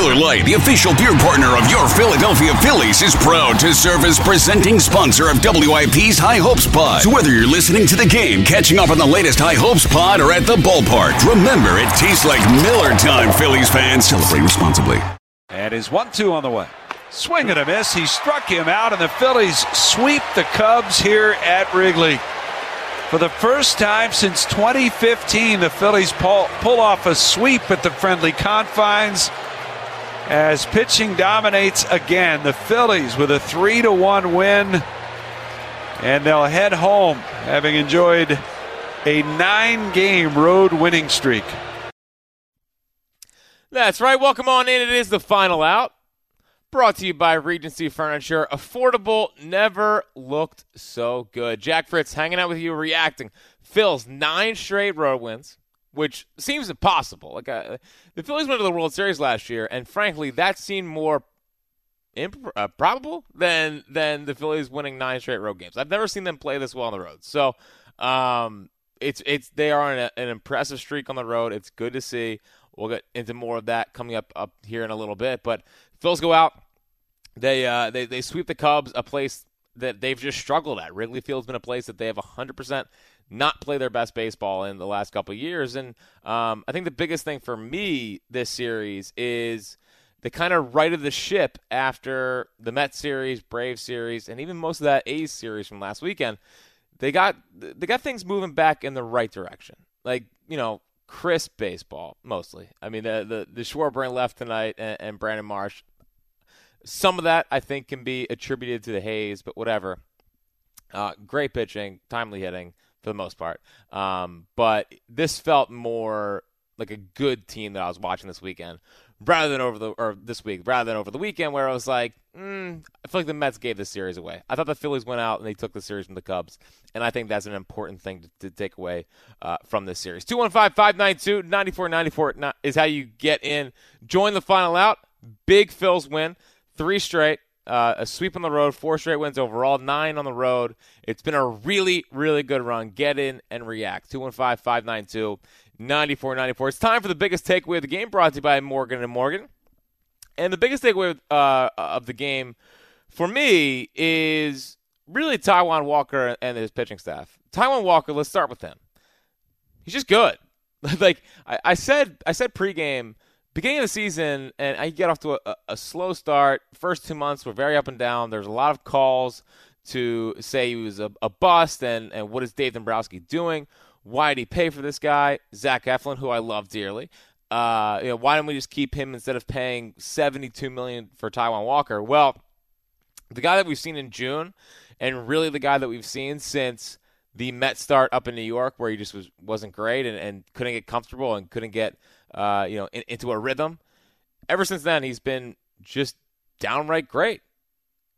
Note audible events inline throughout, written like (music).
Miller Lite, the official beer partner of your Philadelphia Phillies, is proud to serve as presenting sponsor of WIP's High Hopes Pod. So whether you're listening to the game, catching up on the latest High Hopes Pod, or at the ballpark, remember it tastes like Miller time, Phillies fans. Celebrate responsibly. And his 1 2 on the way. Swing and a miss. He struck him out, and the Phillies sweep the Cubs here at Wrigley. For the first time since 2015, the Phillies pull, pull off a sweep at the friendly confines as pitching dominates again. The Phillies with a 3 to 1 win, and they'll head home having enjoyed a nine game road winning streak. That's right. Welcome on in. It is the final out. Brought to you by Regency Furniture. Affordable never looked so good. Jack Fritz hanging out with you, reacting. Phil's nine straight road wins, which seems impossible. Like uh, the Phillies went to the World Series last year, and frankly, that seemed more imp- uh, probable than than the Phillies winning nine straight road games. I've never seen them play this well on the road. So, um, it's it's they are on a, an impressive streak on the road. It's good to see. We'll get into more of that coming up up here in a little bit, but Phils go out. They uh, they they sweep the Cubs, a place that they've just struggled at. Wrigley Field's been a place that they have 100% not play their best baseball in the last couple years. And um, I think the biggest thing for me this series is the kind of right of the ship after the Mets series, Brave series, and even most of that A's series from last weekend. They got they got things moving back in the right direction. Like you know, crisp baseball mostly. I mean, the the the Schwarber left tonight and, and Brandon Marsh some of that I think can be attributed to the haze, but whatever. Uh, great pitching, timely hitting for the most part. Um, but this felt more like a good team that I was watching this weekend, rather than over the or this week, rather than over the weekend where I was like, mm, I feel like the Mets gave this series away. I thought the Phillies went out and they took the series from the Cubs, and I think that's an important thing to, to take away uh, from this series. 215-592-9494 is how you get in. Join the final out. Big Phil's win three straight, uh, a sweep on the road, four straight wins overall, nine on the road. It's been a really, really good run. Get in and react. 215 592 9494. It's time for the biggest takeaway of the game brought to you by Morgan and Morgan. And the biggest takeaway uh, of the game for me is really Taijuan Walker and his pitching staff. Taijuan Walker, let's start with him. He's just good. (laughs) like I, I said, I said pregame – beginning of the season, and I get off to a, a, slow start. First two months were very up and down. There's a lot of calls to say he was a, a bust, and, and what is Dave Dombrowski doing? Why did he pay for this guy? Zach Eflin, who I love dearly. Uh, you know, why don't we just keep him instead of paying 72 million for Taijuan Walker? Well, the guy that we've seen in June, and really the guy that we've seen since the Met start up in New York, where he just was wasn't great and, and couldn't get comfortable and couldn't get uh, you know, in, into a rhythm. Ever since then, he's been just downright great.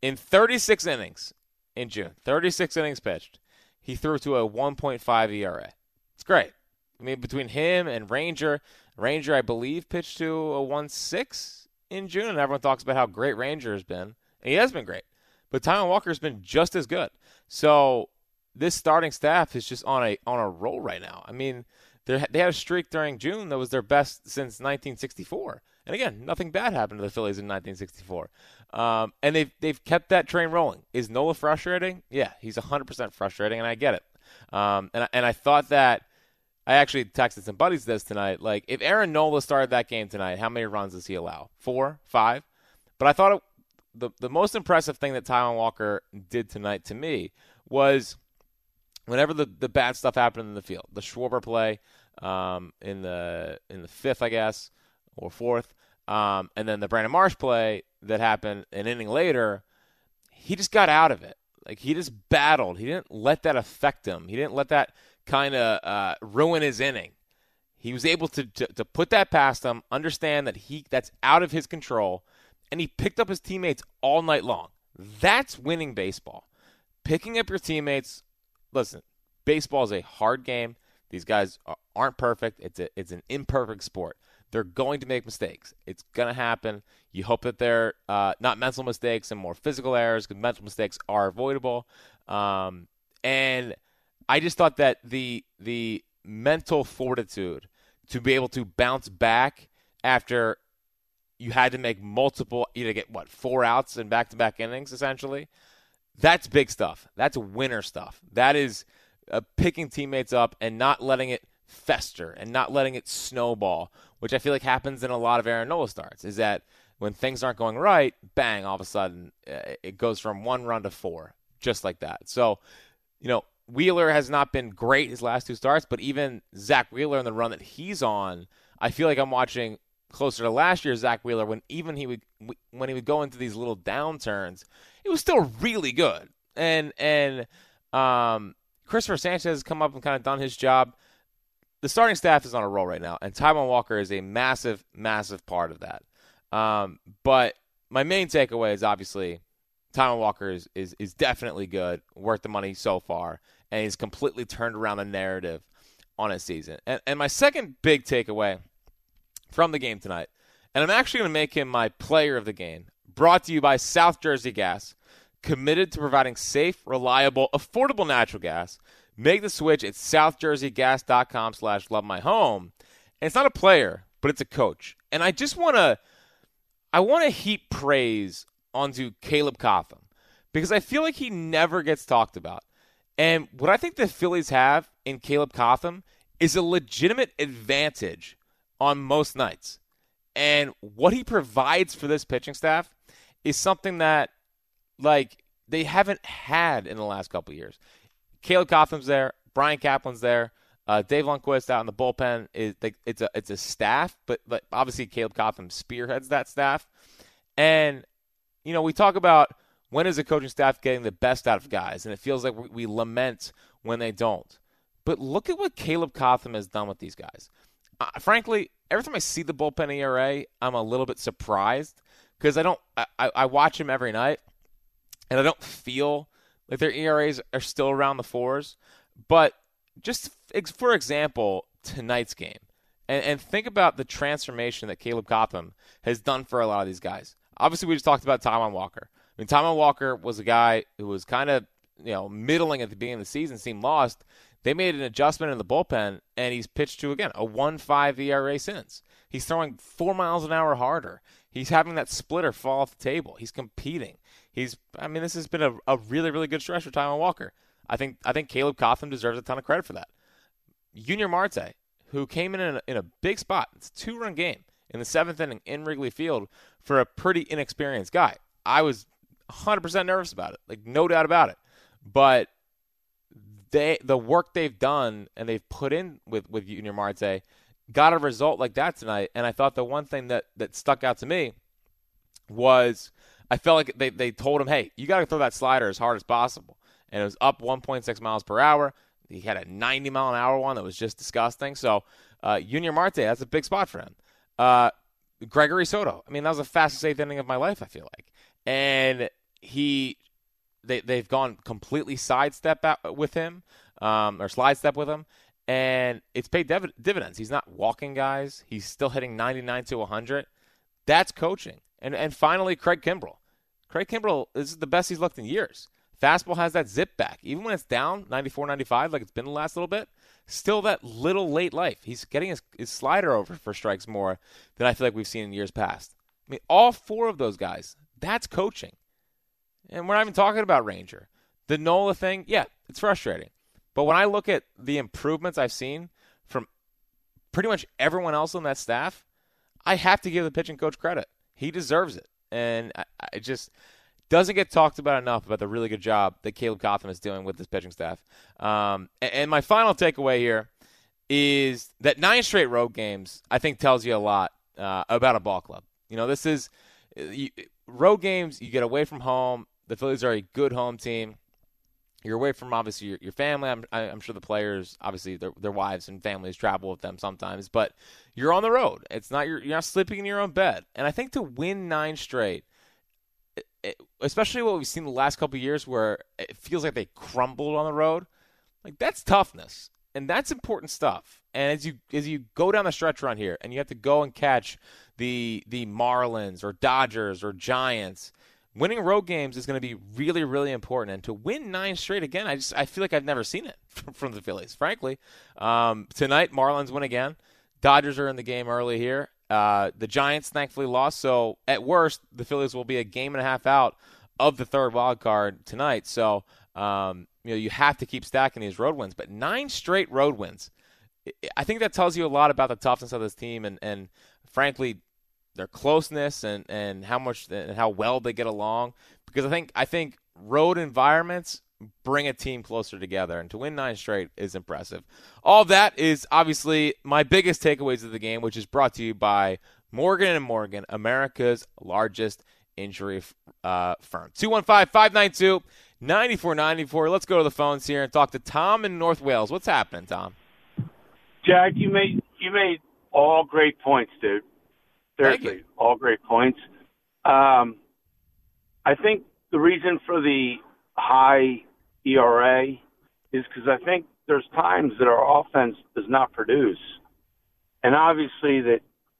In 36 innings in June, 36 innings pitched, he threw to a 1.5 ERA. It's great. I mean, between him and Ranger, Ranger, I believe, pitched to a 1.6 in June, and everyone talks about how great Ranger has been, and he has been great. But Taijuan Walker's been just as good. So this starting staff is just on a on a roll right now. I mean, they had a streak during June that was their best since 1964. And again, nothing bad happened to the Phillies in 1964. Um, and they've they've kept that train rolling. Is Nola frustrating? Yeah, he's 100% frustrating, and I get it. Um, and and I thought that I actually texted some buddies this tonight. Like, if Aaron Nola started that game tonight, how many runs does he allow? Four, five? But I thought it, the the most impressive thing that Taijuan Walker did tonight to me was whenever the, the bad stuff happened in the field, the Schwarber play um, in the in the fifth, I guess, or fourth, um, and then the Brandon Marsh play that happened an inning later, he just got out of it. Like he just battled. He didn't let that affect him. He didn't let that kind of uh, ruin his inning. He was able to, to to put that past him, understand that he that's out of his control, and he picked up his teammates all night long. That's winning baseball. Picking up your teammates listen, baseball is a hard game. These guys aren't perfect. It's a, it's an imperfect sport. They're going to make mistakes. It's going to happen. You hope that they're uh, not mental mistakes and more physical errors because mental mistakes are avoidable. Um, and I just thought that the the mental fortitude to be able to bounce back after you had to make multiple, you to get what four outs in back-to-back innings, essentially. That's big stuff. That's winner stuff. That is uh, picking teammates up and not letting it fester and not letting it snowball, which I feel like happens in a lot of Aaron Nola starts. Is that when things aren't going right, bang, all of a sudden uh, it goes from one run to four, just like that. So, you know, Wheeler has not been great his last two starts, but even Zack Wheeler in the run that he's on, I feel like I'm watching closer to last year Zack Wheeler when even he would when he would go into these little downturns, it was still really good. And and um, Cristopher Sanchez has come up and kind of done his job. The starting staff is on a roll right now, and Taijuan Walker is a massive, massive part of that. Um, but my main takeaway is obviously Taijuan Walker is, is, is definitely good, worth the money so far, and he's completely turned around the narrative on his season. And, and my second big takeaway from the game tonight, and I'm actually going to make him my player of the game, brought to you by South Jersey Gas, committed to providing safe, reliable, affordable natural gas. Make the switch at southjerseygas.com slash love my home. And it's not a player, but it's a coach. And I just want to I want to heap praise onto Caleb Cotham because I feel like he never gets talked about. And what I think the Phillies have in Caleb Cotham is a legitimate advantage on most nights. And what he provides for this pitching staff is something that, like, they haven't had in the last couple years. Caleb Cotham's there, Brian Kaplan's there, uh, Dave Lundquist out in the bullpen. Is like it's a it's a staff, but, but obviously Caleb Cotham spearheads that staff. And you know, we talk about when is a coaching staff getting the best out of guys, and it feels like we, we lament when they don't. But look at what Caleb Cotham has done with these guys. Uh, frankly, every time I see the bullpen ERA, I'm a little bit surprised because I don't. I, I watch him every night, and I don't feel like their ERAs are still around the fours. But just for example, tonight's game, and, and think about the transformation that Caleb Cotham has done for a lot of these guys. Obviously, we just talked about Taijuan Walker. I mean, Taijuan Walker was a guy who was kind of you know middling at the beginning of the season, seemed lost. They made an adjustment in the bullpen, and he's pitched to again a one-five ERA since. He's throwing four miles an hour harder. He's having that splitter fall off the table. He's competing. He's, I mean, this has been a, a really, really good stretch for Taijuan Walker. I think, I think Caleb Cotham deserves a ton of credit for that. Yunior Marte, who came in in a, in a big spot, it's a two-run game in the seventh inning in Wrigley Field for a pretty inexperienced guy. I was 100% nervous about it, like no doubt about it. But they the work they've done and they've put in with with Yunior Marte got a result like that tonight. And I thought the one thing that that stuck out to me was I felt like they they told him, hey, you got to throw that slider as hard as possible, and it was up 1.6 miles per hour. He had a 90 mile an hour one that was just disgusting. So uh, Yunior Marte, that's a big spot for him. Uh, Gregory Soto. I mean, that was the fastest eighth inning of my life. I feel like, and he, they they've gone completely sidestep with him, um, or slide step with him, and it's paid div- dividends. He's not walking guys. He's still hitting 99 to 100. That's coaching. And and finally, Craig Kimbrel. Craig Kimbrel is the best he's looked in years. Fastball has that zip back. Even when it's down 94 95, like it's been the last little bit, still that little late life. He's getting his, his slider over for strikes more than I feel like we've seen in years past. I mean, all four of those guys, that's coaching. And we're not even talking about Ranger. The Nola thing, yeah, it's frustrating. But when I look at the improvements I've seen from pretty much everyone else on that staff, I have to give the pitching coach credit. He deserves it. And I, I just doesn't get talked about enough about the really good job that Caleb Cotham is doing with this pitching staff. Um, and, and, my final takeaway here is that nine straight road games, I think, tells you a lot uh, about a ball club. You know, this is you, road games, you get away from home. The Phillies are a good home team. You're away from obviously your, your family. I'm, I'm sure the players, obviously their, their wives and families travel with them sometimes, but you're on the road. It's not you're, you're not sleeping in your own bed. And I think to win nine straight, it, especially what we've seen the last couple years where it feels like they crumbled on the road, like that's toughness and that's important stuff. And as you as you go down the stretch run here, and you have to go and catch the the Marlins or Dodgers or Giants, winning road games is going to be really really important. And to win nine straight again, I just I feel like I've never seen it (laughs) from, the Phillies. Frankly, um, tonight Marlins win again. Dodgers are in the game early here. Uh, the Giants thankfully lost, so at worst, the Phillies will be a game and a half out of the third wild card tonight. So um, you know you have to keep stacking these road wins, but nine straight road wins. I think that tells you a lot about the toughness of this team, and, and frankly, their closeness and, and how much and how well they get along. Because I think I think road environments bring a team closer together, and to win nine straight is impressive. All that is obviously my biggest takeaways of the game, which is brought to you by Morgan and Morgan, America's largest injury uh, firm. 215 592 9494. Let's go to the phones here and talk to Tom in North Wales. What's happening, Tom? Jack, you made you made all great points, dude. Seriously, all great points. Um, I think the reason for the high ERA is because I think there's times that our offense does not produce, and obviously that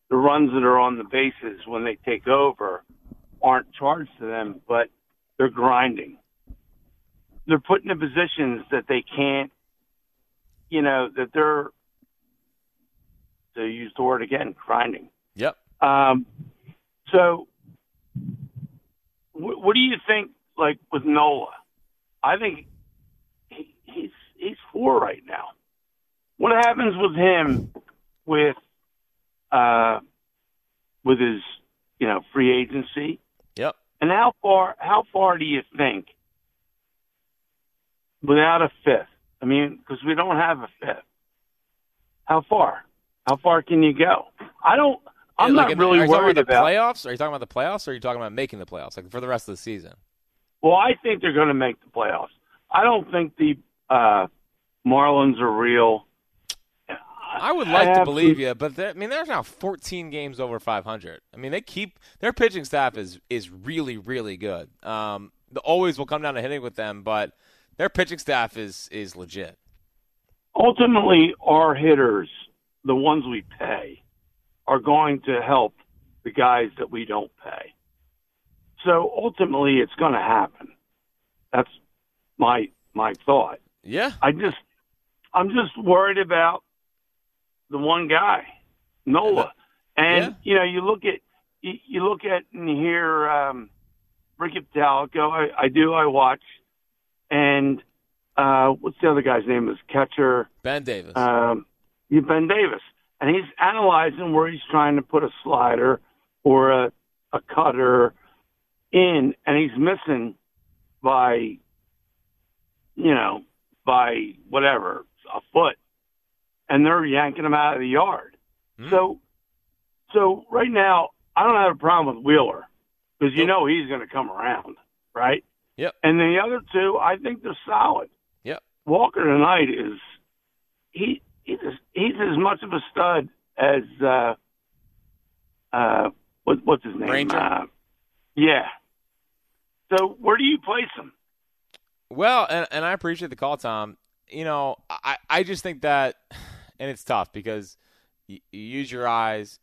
the runs that are on the bases when they take over aren't charged to them, but they're grinding. They're put in positions that they can't, you know, that they're to use the word again, grinding. Yep. Um, so, wh- what do you think? Like with Nola, I think he, he's he's four right now. What happens with him with uh, with his you know free agency? Yep. And how far how far do you think without a fifth? I mean, because we don't have a fifth. How far? How far can you go? I don't. I'm like not really are you worried talking about the about. playoffs. Are you talking about the playoffs, or are you talking about making the playoffs, like for the rest of the season? Well, I think they're going to make the playoffs. I don't think the uh, Marlins are real. I would like to have believe you, but I mean, they're now 14 games over 500. I mean, they keep their pitching staff is is really really good. Um, the always will come down to hitting with them, but their pitching staff is is legit. Ultimately, our hitters, the ones we pay, are going to help the guys that we don't pay. So ultimately, it's going to happen. That's my my thought. Yeah, I just, I'm just worried about the one guy, Nola, and Yeah. you know, you look at you, you look at and hear um, Ricky Bottalico. I, I do. I watch, and uh, what's the other guy's name? Is catcher Ben Davis. um, you Ben Davis, and he's analyzing where he's trying to put a slider or a a cutter in, and he's missing by, you know, by whatever a foot, and they're yanking him out of the yard. Hmm. So, so right now I don't have a problem with Wheeler because you know he's going to come around, right? Yep. And the other two, I think they're solid. Yep. Walker tonight is he he's as, he's as much of a stud as uh uh what, what's his name? Ranger? Uh, yeah. So where do you place him? Well, and, and I appreciate the call, Tom. You know, I, I just think that, and it's tough because you, you use your eyes,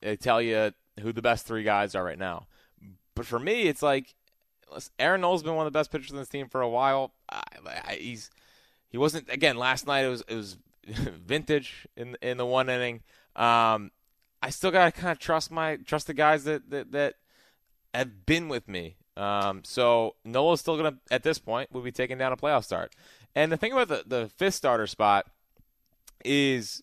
they tell you who the best three guys are right now. But for me, it's like, Aaron Nola's been one of the best pitchers on this team for a while. I, I, he's he wasn't again last night. It was it was (laughs) vintage in in the one inning. Um, I still gotta kind of trust my trust the guys that that, that have been with me. Um, so Nola's still gonna at this point will be taking down a playoff start. And the thing about the the fifth starter spot is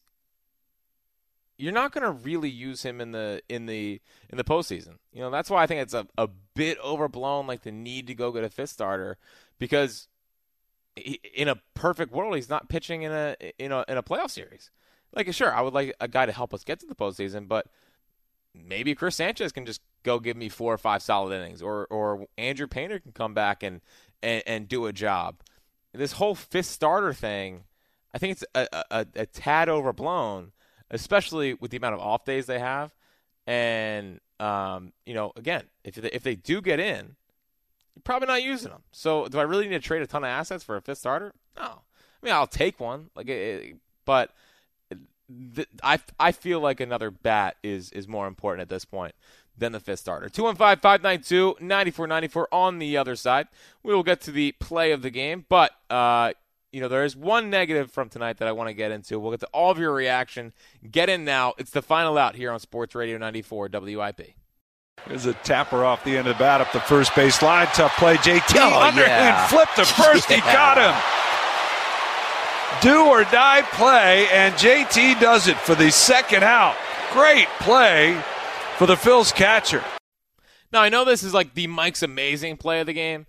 you're not gonna really use him in the in the in the postseason. You know that's why I think it's a a bit overblown, like the need to go get a fifth starter because in a perfect world he's not pitching in a in a in a playoff series. Like sure, I would like a guy to help us get to the postseason, but maybe Chris Sanchez can just go give me four or five solid innings, or or Andrew Painter can come back and and, and do a job. This whole fifth starter thing, I think it's a, a, a tad overblown, especially with the amount of off days they have. And um, you know, again, if they, if they do get in, probably not using them. So do I really need to trade a ton of assets for a fifth starter? No. I mean, I'll take one, like, but I I feel like another bat is is more important at this point than the fifth starter. 215-592-9494 on the other side. We will get to the play of the game, but uh, you know, there is one negative from tonight that I want to get into. We'll get to all of your reaction. Get in now. It's the final out here on Sports Radio 94 WIP. There's a tapper off the end of the bat up the first base line. Tough play. JT Oh, underhand yeah. flip to first. He (laughs) got him. Do or die play, and JT does it for the second out. Great play for the Phil's catcher. Now I know this is like the Mike's amazing play of the game,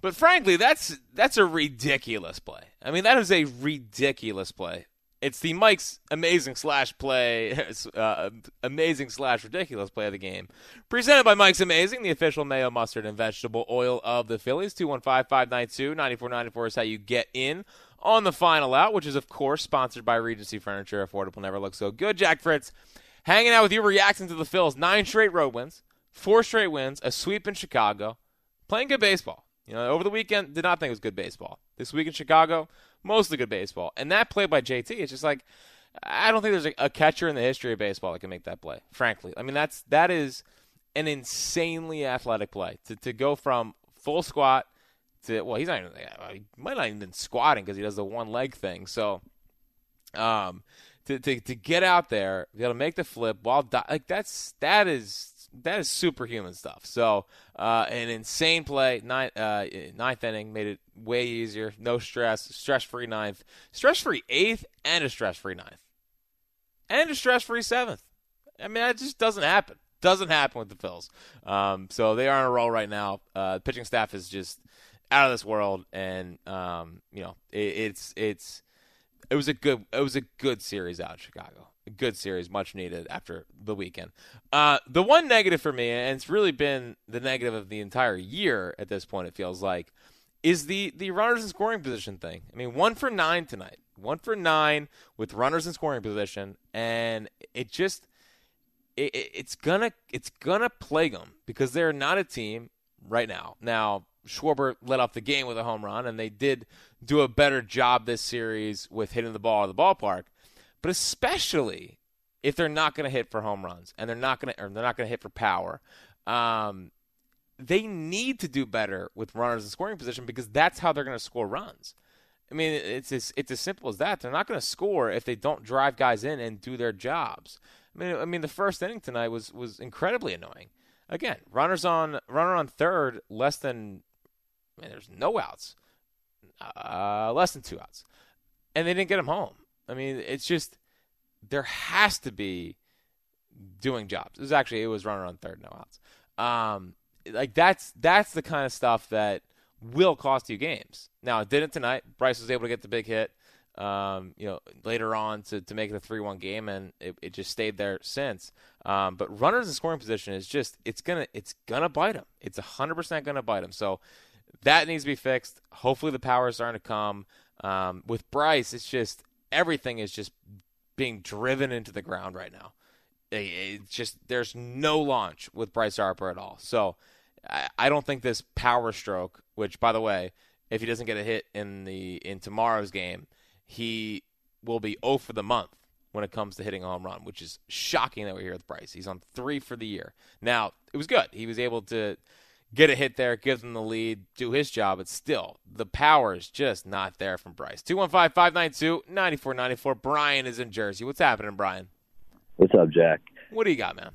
but frankly, that's that's a ridiculous play. I mean, that is a ridiculous play. It's the Mike's amazing slash play, (laughs) uh, amazing slash ridiculous play of the game. Presented by Mike's Amazing, the official mayo, mustard, and vegetable oil of the Phillies. 215 592 9494 is how you get in on the final out, which is, of course, sponsored by Regency Furniture. Affordable never looks so good. Jack Fritz hanging out with you, reacting to the Phillies. Nine straight road wins, four straight wins, a sweep in Chicago, playing good baseball. You know, over the weekend, did not think it was good baseball. This week in Chicago, mostly good baseball. And that play by JT, it's just like I don't think there's a, a catcher in the history of baseball that can make that play. Frankly, I mean that's that is an insanely athletic play to to go from full squat to well, he's not even he might not even been squatting because he does the one leg thing. So, um, to, to to get out there, be able to make the flip while di- like that's that is that is superhuman stuff. So, uh, an insane play, ninth, uh, ninth inning made it way easier. No stress, stress free ninth, stress free eighth, and a stress free ninth, and a stress free seventh. I mean, that just doesn't happen. Doesn't happen with the Phils. Um, so they are on a roll right now. Uh, pitching staff is just out of this world, and um, you know, it, it's it's it was a good it was a good series out in Chicago. Good series, much needed after the weekend. Uh, the one negative for me, and it's really been the negative of the entire year at this point. It feels like is the the runners in scoring position thing. I mean, one for nine tonight, one for nine with runners in scoring position, and it just it, it- it's gonna it's gonna plague them because they're not a team right now. Now Schwarber led off the game with a home run, and they did do a better job this series with hitting the ball at the ballpark. But especially if they're not going to hit for home runs and they're not going to they're not going to hit for power, um, they need to do better with runners in scoring position because that's how they're going to score runs. I mean, it's as, it's as simple as that. They're not going to score if they don't drive guys in and do their jobs. I mean, I mean, the first inning tonight was was incredibly annoying. Again, runners on runner on third, less than I mean, there's no outs, uh, less than two outs, and they didn't get him home. I mean, it's just there has to be doing jobs. It was actually it was runner on third, no outs. Um, like that's that's the kind of stuff that will cost you games. Now it didn't tonight. Bryce was able to get the big hit. Um, you know, later on to, to make it a three-one game, and it, it just stayed there since. Um, but runners in scoring position is just it's gonna it's gonna bite them. It's hundred percent gonna bite them. So that needs to be fixed. Hopefully the power is starting to come. Um, with Bryce, it's just everything is just being driven into the ground right now. It- It's just there's no launch with Bryce Harper at all. So I, don't think this power stroke, which by the way, if he doesn't get a hit in the in tomorrow's game, he will be 0 for the month when it comes to hitting a home run, which is shocking that we're here with Bryce. He's on three for the year. Now it was good. He was able to get a hit there, give them the lead, do his job, but still, the power is just not there from Bryce. 215 592 9494. Brian is in Jersey. What's happening, Brian? What's up, Jack? What do you got, man?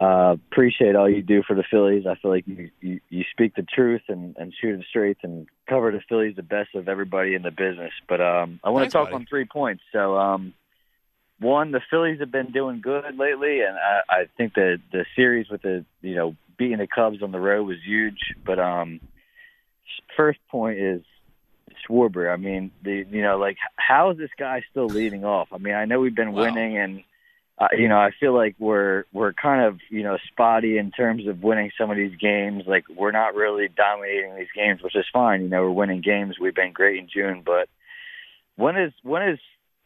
Uh, appreciate all you do for the Phillies. I feel like you, you, you speak the truth and, and shoot it straight and cover the Phillies the best of everybody in the business. But um, I want Thanks, to talk buddy. on three points. So, um, one, the Phillies have been doing good lately, and I, I think that the series with the you know beating the Cubs on the road was huge. But um, first point is Schwarber. I mean, the you know like how is this guy still leading off? I mean, I know we've been Wow. winning and uh, you know, I feel like we're we're kind of you know spotty in terms of winning some of these games. Like we're not really dominating these games, which is fine. You know, we're winning games. We've been great in June, but when is when is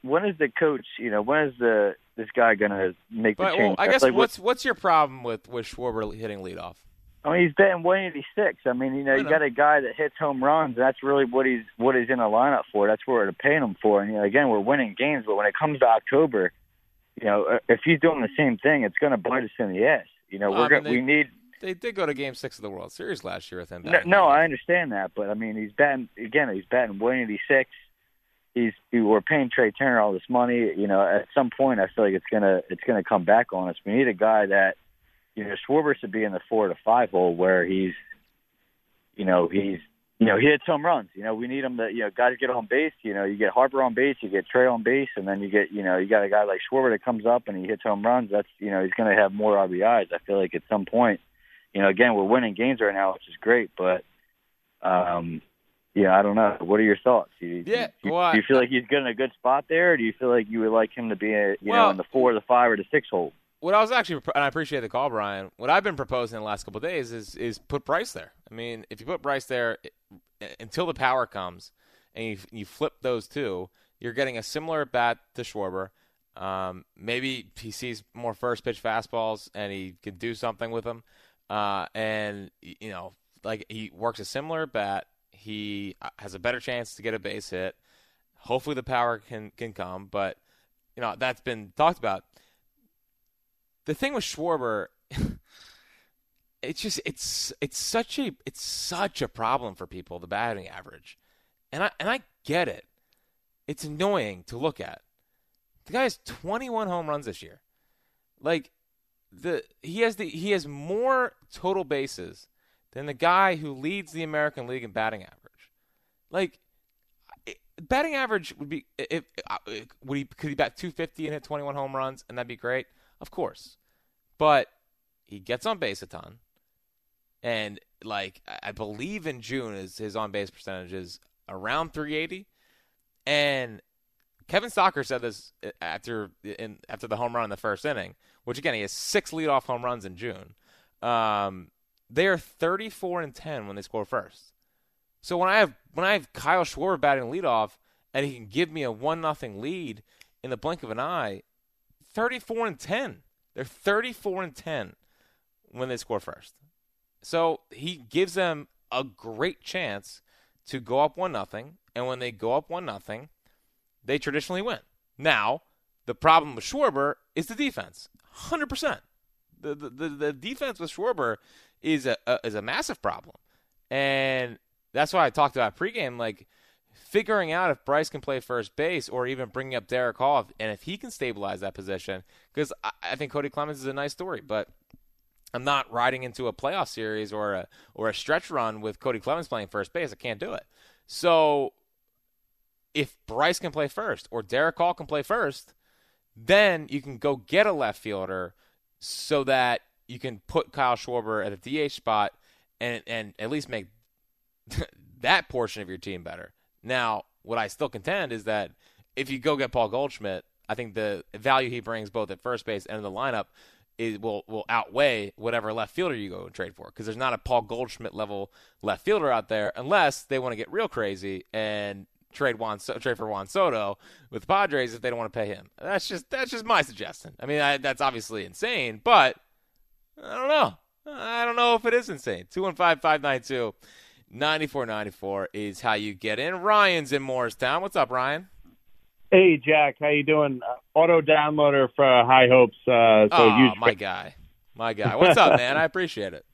when is the coach? You know, when is the this guy gonna make the But, change? well, I guess like what's what's your problem with with Schwarber hitting leadoff? I mean, he's batting 186. I mean, you know, you got a guy that hits home runs. That's really what he's what he's in the lineup for. That's what we're paying him for. And you know, again, we're winning games, but when it comes to October, you know, uh, if he's doing the same thing, it's going to bite us in the ass. You know, we're I going mean, we need. They did go to Game Six of the World Series last year with him. No, no. I understand that, but I mean, he's batting again. He's batting 186. He's we're paying Trea Turner all this money. You know, at some point, I feel like it's gonna it's gonna come back on us. We need a guy that, you know, Schwarber should be in the four to five hole where he's, you know, he's you know, he hits home runs. You know, we need him to, you know, to get on base. You know, you get Harper on base, you get Trea on base, and then you get, you know, you got a guy like Schwarber that comes up and he hits home runs. That's, you know, he's to have more RBIs. I feel like at some point, you know, again, we're winning games right now, which is great, but, um, yeah, I don't know. What are your thoughts? Do you, Yeah, do, you- well, do you feel like he's good in a good spot there, or do you feel like you would like him to be, a, you Well- know, in the four, the five, or the six hole? what I was actually, and I appreciate the call, Brian. What I've been proposing in the last couple of days is is put Bryce there. I mean, if you put Bryce there it, until the power comes, and you you flip those two, you're getting a similar bat to Schwarber. Um, maybe he sees more first pitch fastballs and he can do something with them. Uh, and you know, like he works a similar bat. He uh, has a better chance to get a base hit. Hopefully, the power can can come, but you know that's been talked about the thing with Schwarber, (laughs) it's just it's it's such a it's such a problem for people the batting average, and I and I get it. It's annoying to look at. The guy has 21 home runs this year. Like the he has the he has more total bases than the guy who leads the American League in batting average. Like batting average would be if, if would he could he bat 250 and hit 21 home runs and that'd be great. Of course. But he gets on base a ton. And like I- believe in June is his on base percentage is around 380. And Kevin Stocker said this after in after the home run in the first inning, which again he has six leadoff home runs in June. Um, they are 34 and 10 when they score first. So when I have when I have Kyle Schwarber batting leadoff and he can give me a one nothing lead in the blink of an eye, 34 and 10. They're 34 and 10 when they score first. So he gives them a great chance to go up one nothing, and when they go up one nothing, they traditionally win. Now, the problem with Schwarber is the defense. 100%. The the, the, the defense with Schwarber is a, a is a massive problem. And that's why I talked about pregame like figuring out if Bryce can play first base or even bringing up Darick Hall and if he can stabilize that position because I, I think Cody Clemens is a nice story, but I'm not riding into a playoff series or a or a stretch run with Cody Clemens playing first base. I can't do it. So if Bryce can play first or Darick Hall can play first, then you can go get a left fielder so that you can put Kyle Schwarber at a DH spot and and at least make (laughs) that portion of your team better. Now, what I still contend is that if you go get Paul Goldschmidt, I think the value he brings both at first base and in the lineup is will will outweigh whatever left fielder you go and trade for because there's not a Paul Goldschmidt level left fielder out there unless they want to get real crazy and trade Juan so- trade for Juan Soto with the Padres if they don't want to pay him. That's just that's just my suggestion. I mean, I, that's obviously insane, but I don't know. I don't know if it is insane. 215 592 9494 is how you get in. Ryan's in Morristown. What's up, Ryan? Hey Jack, how you doing? Uh, auto downloader for High Hopes. Uh, so oh, my guy. My guy. What's up, man? I appreciate it.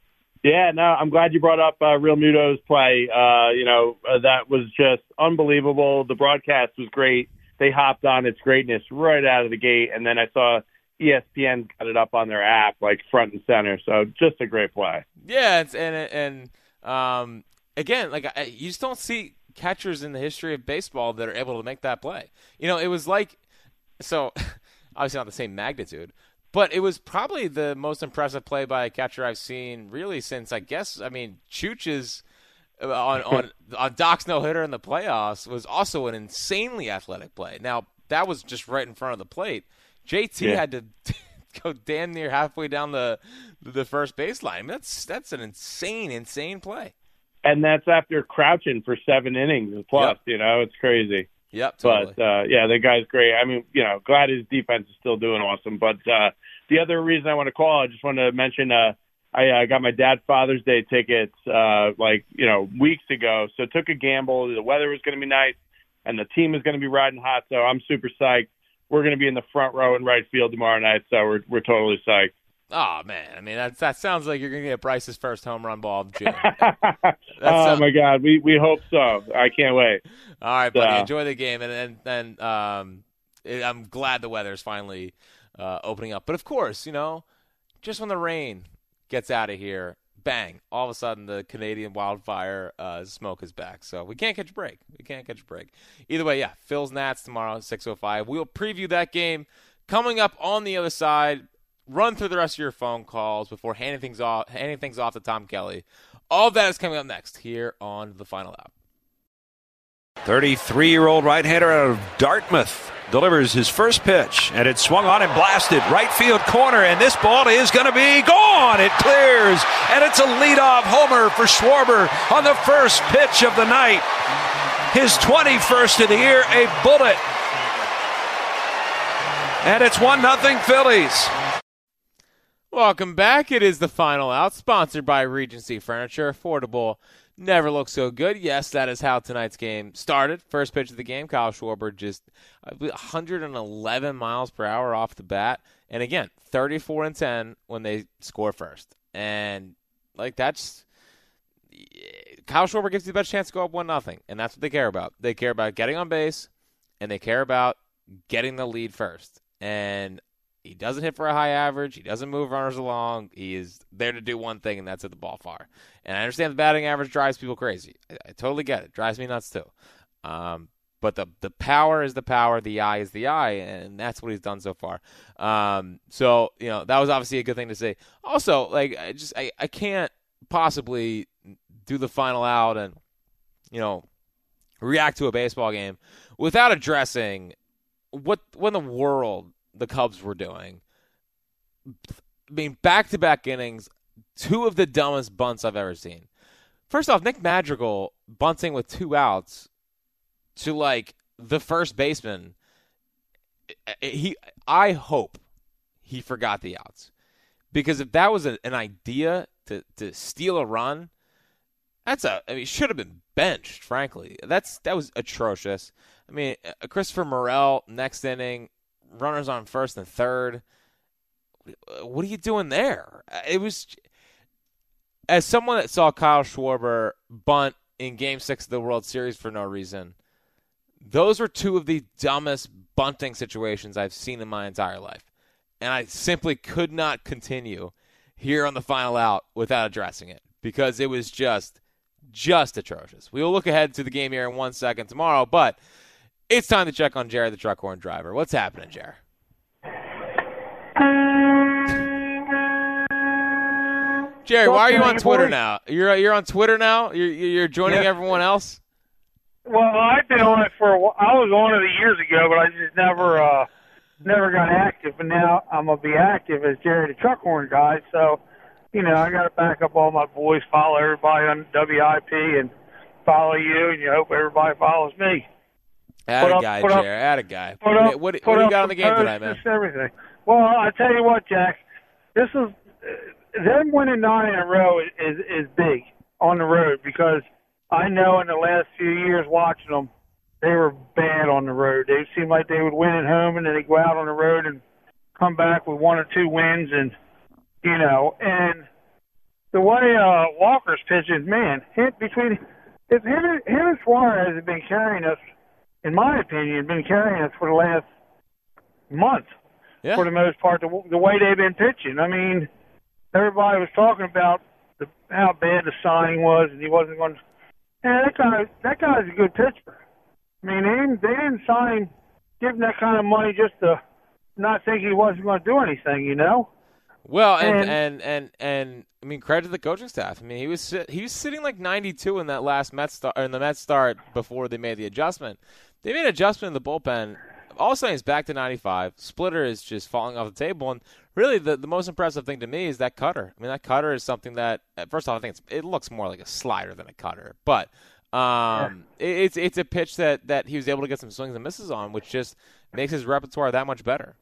Yeah, no, I'm glad you brought up uh, Realmuto's play. Uh, you know, uh, that was just unbelievable. The broadcast was great. They hopped on its greatness right out of the gate, and then I saw ESPN got it up on their app, like front and center. So just a great play. Yeah, it's, and and um, again, like you just don't see catchers in the history of baseball that are able to make that play. You know, it was like so (laughs) obviously not the same magnitude, but it was probably the most impressive play by a catcher I've seen really since I guess I mean Chooch's uh, on on (laughs) on Doc's no hitter in the playoffs was also an insanely athletic play. Now that was just right in front of the plate. JT Yeah. had to (laughs) go damn near halfway down the the first baseline. I mean, that's that's an insane, insane play. And that's after crouching for seven innings plus. Yep. You know, it's crazy. Yep, totally. But uh, yeah, the guy's great. I mean, you know, glad his defense is still doing awesome. But uh, the other reason I want to call, I just want to mention, uh, I uh, got my dad Father's Day tickets uh, like you know weeks ago. So took a gamble. The weather was going to be nice, and the team is going to be riding hot. So I'm super psyched. We're going to be in the front row in right field tomorrow night. So we're we're totally psyched. Oh man, I mean that that sounds like you're gonna get Bryce's first home run ball of June. (laughs) oh my God, we we hope so. I can't wait. All right, buddy, enjoy the game, and and, and um, I'm glad the weather is finally uh, opening up. But of course, you know, just when the rain gets out of here, bang! All of a sudden, the Canadian wildfire uh, smoke is back. So we can't catch a break. We can't catch a break. Either way, yeah, Phil's Nats tomorrow, 6:05. We'll preview that game coming up on the other side. Run through the rest of your phone calls before handing things off, handing things off to Tom Kelly. All that is coming up next here on the Final Out. 33 year old right hander out of Dartmouth delivers his first pitch, and it swung on and blasted right field corner, and this ball is going to be gone. It clears, and it's a leadoff homer for Schwarber on the first pitch of the night. His 21st of the year, a bullet. And it's 1 0 Phillies. Welcome back. It is the final out, sponsored by Regency Furniture. Affordable never looks so good. Yes, that is how tonight's game started. First pitch of the game, Kyle Schwarber just 111 miles per hour off the bat, and again, 34 and 10 when they score first, and like that's. Kyle Schwarber gives you the best chance to go up one nothing, and that's what they care about. They care about getting on base, and they care about getting the lead first. And he doesn't hit for a high average. He doesn't move runners along. He is there to do one thing, and that's hit the ball far. And I understand the batting average drives people crazy. I, I totally get it. Drives me nuts too. Um, but the the power is the power. The eye is the eye, and that's what he's done so far. Um, so you know that was obviously a good thing to say. Also, like I just I, I can't possibly do the final out and you know react to a baseball game without addressing what what in the world the Cubs were doing. I mean, back to back innings, two of the dumbest bunts I've ever seen. First off, Nick Madrigal bunting with two outs to like the first baseman. He, I hope he forgot the outs because if that was a, an idea to to steal a run, that's a. I mean, should have been benched. Frankly, that's that was atrocious. I mean, uh, Christopher Morel next inning runners on first and third. Uh, what are you doing there? Uh, it was as someone that saw Kyle Schwarber bunt in Game Six of the World Series for no reason. Those were two of the dumbest bunting situations I've seen in my entire life, and I simply could not continue here on the final out without addressing it because it was just just atrocious. We will look ahead to the game here in one second tomorrow, but it's time to check on Jerry the truck horn driver. What's happening, Jerry? Jerry, why are you on Twitter now? You're you're on Twitter now. You're you're joining yes. everyone else. Well, I've been on it for a while. I was on it years ago, but I just never uh never got active. And now I'm gonna be active as Jerry the truck horn guy. So, you know, I got to back up all my boys, follow everybody on WIP, and follow you, and you hope everybody follows me. Add a guy, Jerry. Add a guy. What, up, what, what do you got on the game tonight, man? Everything. Well, I tell you what, Jack. This is them winning nine in a row is, is is big on the road because I know in the last few years watching them, they were bad on the road. They seemed like they would win at home and then they go out on the road and come back with one or two wins and you know and the way uh Walker's pitching, man, hit between if him, him and Suarez have been carrying us in my opinion, been carrying us for the last month, yeah. for the most part, the, the way they've been pitching. I mean, everybody was talking about the, how bad the signing was, and he wasn't going to. And that guy, that guy's a good pitcher. I mean, they didn't, they didn't sign, give him that kind of money just to not think he wasn't going to do anything, you know. Well, and, and and and I mean, credit to the coaching staff. I mean, he was he was sitting like 92 in that last Mets start in the Mets start before they made the adjustment. They made an adjustment in the bullpen. All of a sudden, it's back to 95. Splitter is just falling off the table. And really, the, the most impressive thing to me is that cutter. I mean, that cutter is something that, first off, I think it looks more like a slider than a cutter. But um, yeah. it, it's it's a pitch that, that he was able to get some swings and misses on, which just makes his repertoire that much better.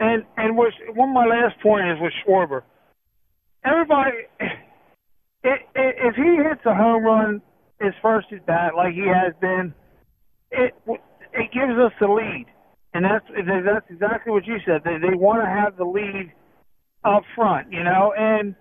And and was, one of my last point is with Schwarber. Everybody, if he hits a home run his first at bat like he has been, it it gives us the lead, and that's that's exactly what you said. They they want to have the lead up front, you know, and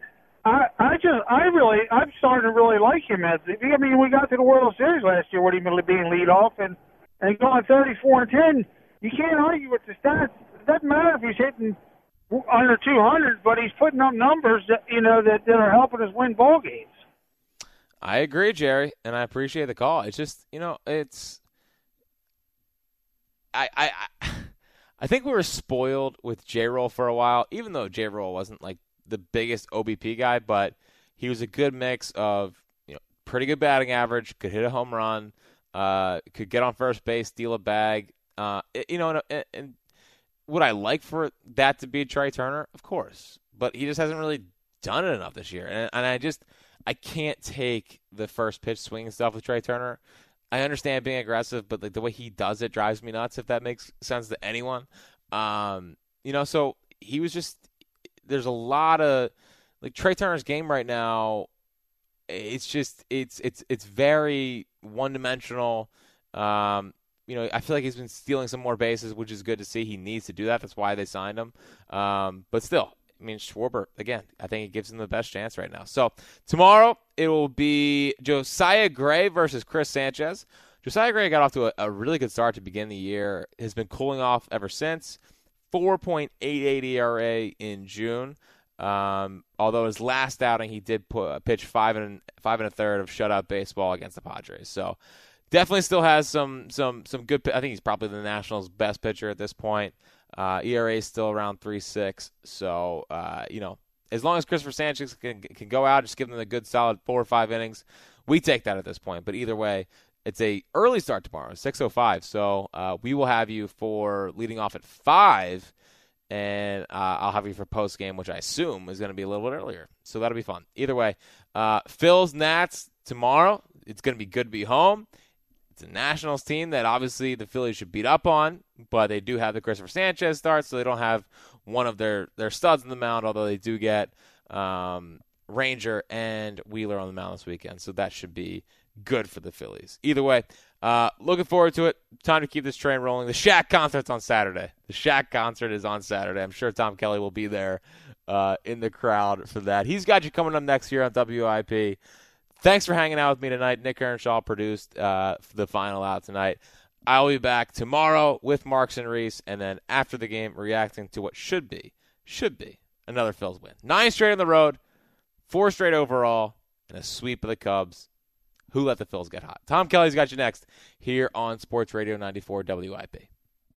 I I just I really I'm starting to really like him as I mean we got to the World Series last year with him being lead off and and going 34 and 10. You can't argue with the stats. It doesn't matter if he's hitting under 200, but he's putting up numbers that you know that, that are helping us win ball games. I agree, Jerry, and I appreciate the call. It's just you know it's I I (laughs) I think we were spoiled with J Roll for a while, even though J Roll wasn't like the biggest OBP guy, but he was a good mix of you know pretty good batting average, could hit a home run, uh, could get on first base, steal a bag. Uh, you know, and, and would I like for that to be Trea Turner? Of course, but he just hasn't really done it enough this year, and, and I just I can't take the first pitch swing stuff with Trea Turner. I understand being aggressive, but like the way he does it drives me nuts. If that makes sense to anyone, um, you know. So he was just there's a lot of like Trea Turner's game right now. It's just it's it's it's very one dimensional. Um, you know, I feel like he's been stealing some more bases, which is good to see. He needs to do that. That's why they signed him. Um, but still, I mean, Schwarber, again, I think it gives him the best chance right now. So tomorrow it will be Josiah Gray versus Chris Sanchez. Josiah Gray got off to a, a really good start to begin the year, has been cooling off ever since. 4.88 ERA in June. Um, although his last outing, he did put, pitch five and five and a third of shutout baseball against the Padres. So definitely still has some some some good. I think he's probably the Nationals' best pitcher at this point. Uh, ERA is still around three six. So uh, you know, as long as Cristopher Sanchez can can go out, just give them a good solid four or five innings, we take that at this point. But either way, it's a early start tomorrow, six oh five. So uh, we will have you for leading off at five. And uh, I'll have you for post game, which I assume is going to be a little bit earlier. So that'll be fun. Either way, uh, Phil's Nats tomorrow. It's going to be good to be home. It's a Nationals team that obviously the Phillies should beat up on, but they do have the Cristopher Sanchez start, so they don't have one of their, their studs in the mound, although they do get um, Ranger and Wheeler on the mound this weekend. So that should be good for the Phillies. Either way, uh, looking forward to it. Time to keep this train rolling. The Shaq concert's on Saturday. The Shaq concert is on Saturday. I'm sure Tom Kelly will be there uh, in the crowd for that. He's got you coming up next year on WIP. Thanks for hanging out with me tonight. Nick Earnshaw produced uh, the final out tonight. I'll be back tomorrow with Marks and Reese, and then after the game, reacting to what should be, should be another Phil's win. Nine straight on the road, four straight overall, and a sweep of the Cubs. Who let the Phils get hot? Tom Kelly's got you next here on Sports Radio 94 WIP.